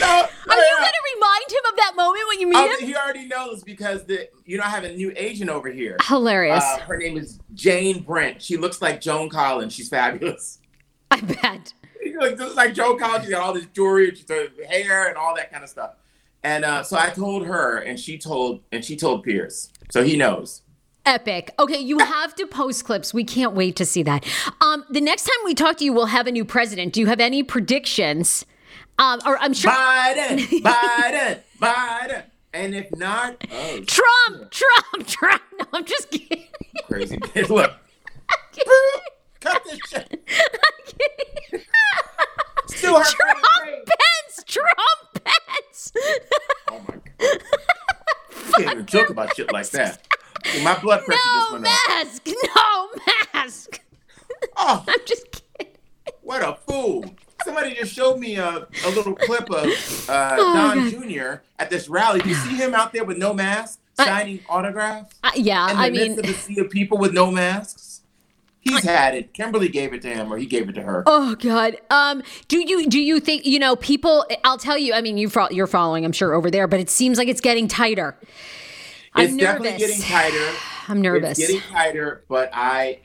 No, Are no, you no. gonna of that moment when you meet Oh, him? he already knows because the you know I have a new agent over here. Hilarious. Uh, her name is Jane Brent. She looks like Joan Collins. She's fabulous. I bet. She looks just like Joan Collins. She's got all this jewelry, she's got hair, and all that kind of stuff. And uh, so I told her, and she told, and she told Piers. So he knows. Epic. Okay, you have to post clips. We can't wait to see that. Um, the next time we talk to you, we'll have a new president. Do you have any predictions? Um, or I'm sure Biden, Biden, Biden. And if not, oh, Trump, Trump, Trump. No, I'm just kidding. crazy. Look, cut this shit. Sue her Trump Pence, Trump Pence. Oh my god. You can't even joke about shit like that. My blood pressure just no went up. No mask, no mask. Oh, I'm just kidding. what a fool. Somebody just showed me a, a little clip of uh, Oh, Don Jr. at this rally. Do you see him out there with no mask, I- signing autographs? Uh, yeah, In the I midst mean, of a sea of people with no masks? He's had it. Kimberly gave it to him, or he gave it to her. Oh God. Um. Do you do you think you know people? I'll tell you. I mean, you you're following, I'm sure, over there, but it seems like it's getting tighter. I'm it's definitely getting tighter. I'm nervous. It's getting tighter, but I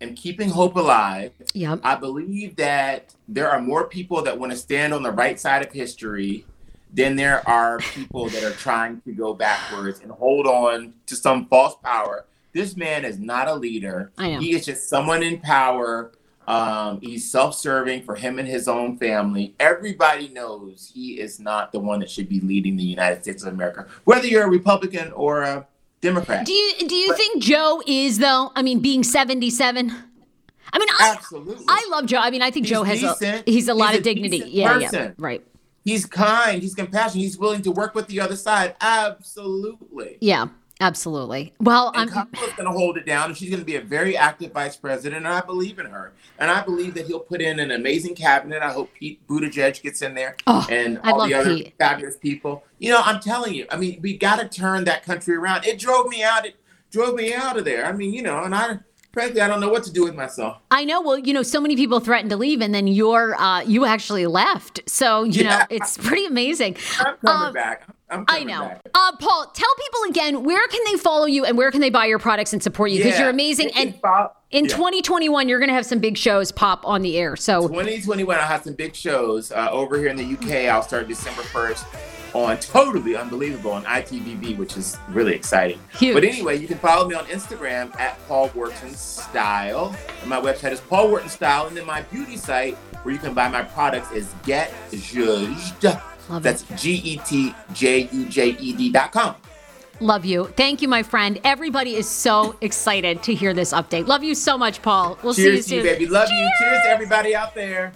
am keeping hope alive. Yep. I believe that there are more people that want to stand on the right side of history than there are people that are trying to go backwards and hold on to some false power. This man is not a leader. I know. He is just someone in power. Um, he's self-serving for him and his own family. Everybody knows he is not the one that should be leading the United States of America, whether you're a Republican or a Democrat. Do you do you But- think Joe is though? I mean, being 77. I mean, I Absolutely. I love Joe. I mean, I think He's Joe has a he's a lot He's of a dignity. decent Yeah, yeah, right. He's kind. He's compassionate. He's willing to work with the other side. Absolutely. Yeah, absolutely. Well, And I'm Kamala's going to hold it down, and she's going to be a very active vice president. And I believe in her, and I believe that he'll put in an amazing cabinet. I hope Pete Buttigieg gets in there, Oh, and all the other Pete. fabulous people. You know, I'm telling you. I mean, we got to turn that country around. It drove me out. It drove me out of there. I mean, you know, and I frankly, I don't know what to do with myself. I know. Well, you know, so many people threatened to leave, and then you're uh, you actually left. So you know, it's pretty amazing. I'm coming Um, back. I'm I know. Uh, Paul, tell people again where can they follow you and where can they buy your products and support you because Yeah. you're amazing. And follow- in yeah. 2021, you're going to have some big shows pop on the air. So 2021, I'll have some big shows uh, over here in the UK. I'll start December 1st on Totally Unbelievable on ITVBe, which is really exciting. Huge. But anyway, you can follow me on Instagram at Paul Wharton Style. And my website is Paul Wharton Style. And then my beauty site where you can buy my products is Get Judged. Love That's G E T J U J E D dot com. love you. Thank you, my friend. Everybody is so excited to hear this update. Love you so much, Paul. We'll see you Cheers to soon. you, baby. Love you. Cheers to everybody out there.